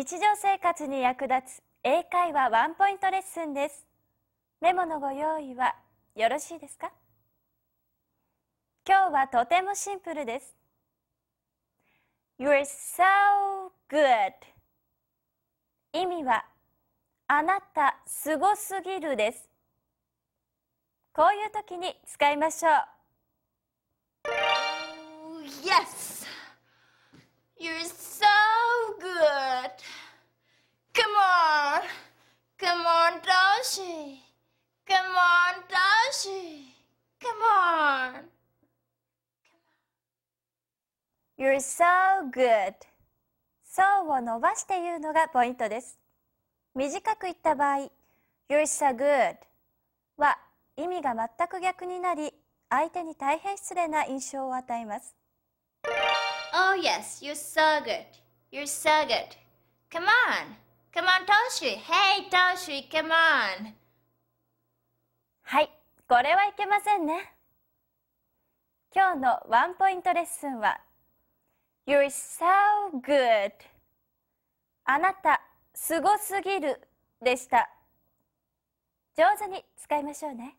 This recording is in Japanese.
日常生活に役立つ英会話ワンポイントレッスンです。メモのご用意はよろしいですか？今日はとてもシンプルです。You're so good. 意味はあなたすごすぎるです。こういう時に使いましょう。Yes. You're so good. Come on. Come on, Toshi. Come on, Toshi. Come on. You're so good そうを伸ばして言うのがポイントです短く言った場合 You're so good は意味が全く逆になり相手に大変失礼な印象を与えます Oh, yes. You're so good. You're so good. Come on. Come on, Toshi. Hey, Toshi. Come on. はいこれはいけませんね今日のワンポイントレッスンは You're so good あなたすごすぎるでした上手に使いましょうね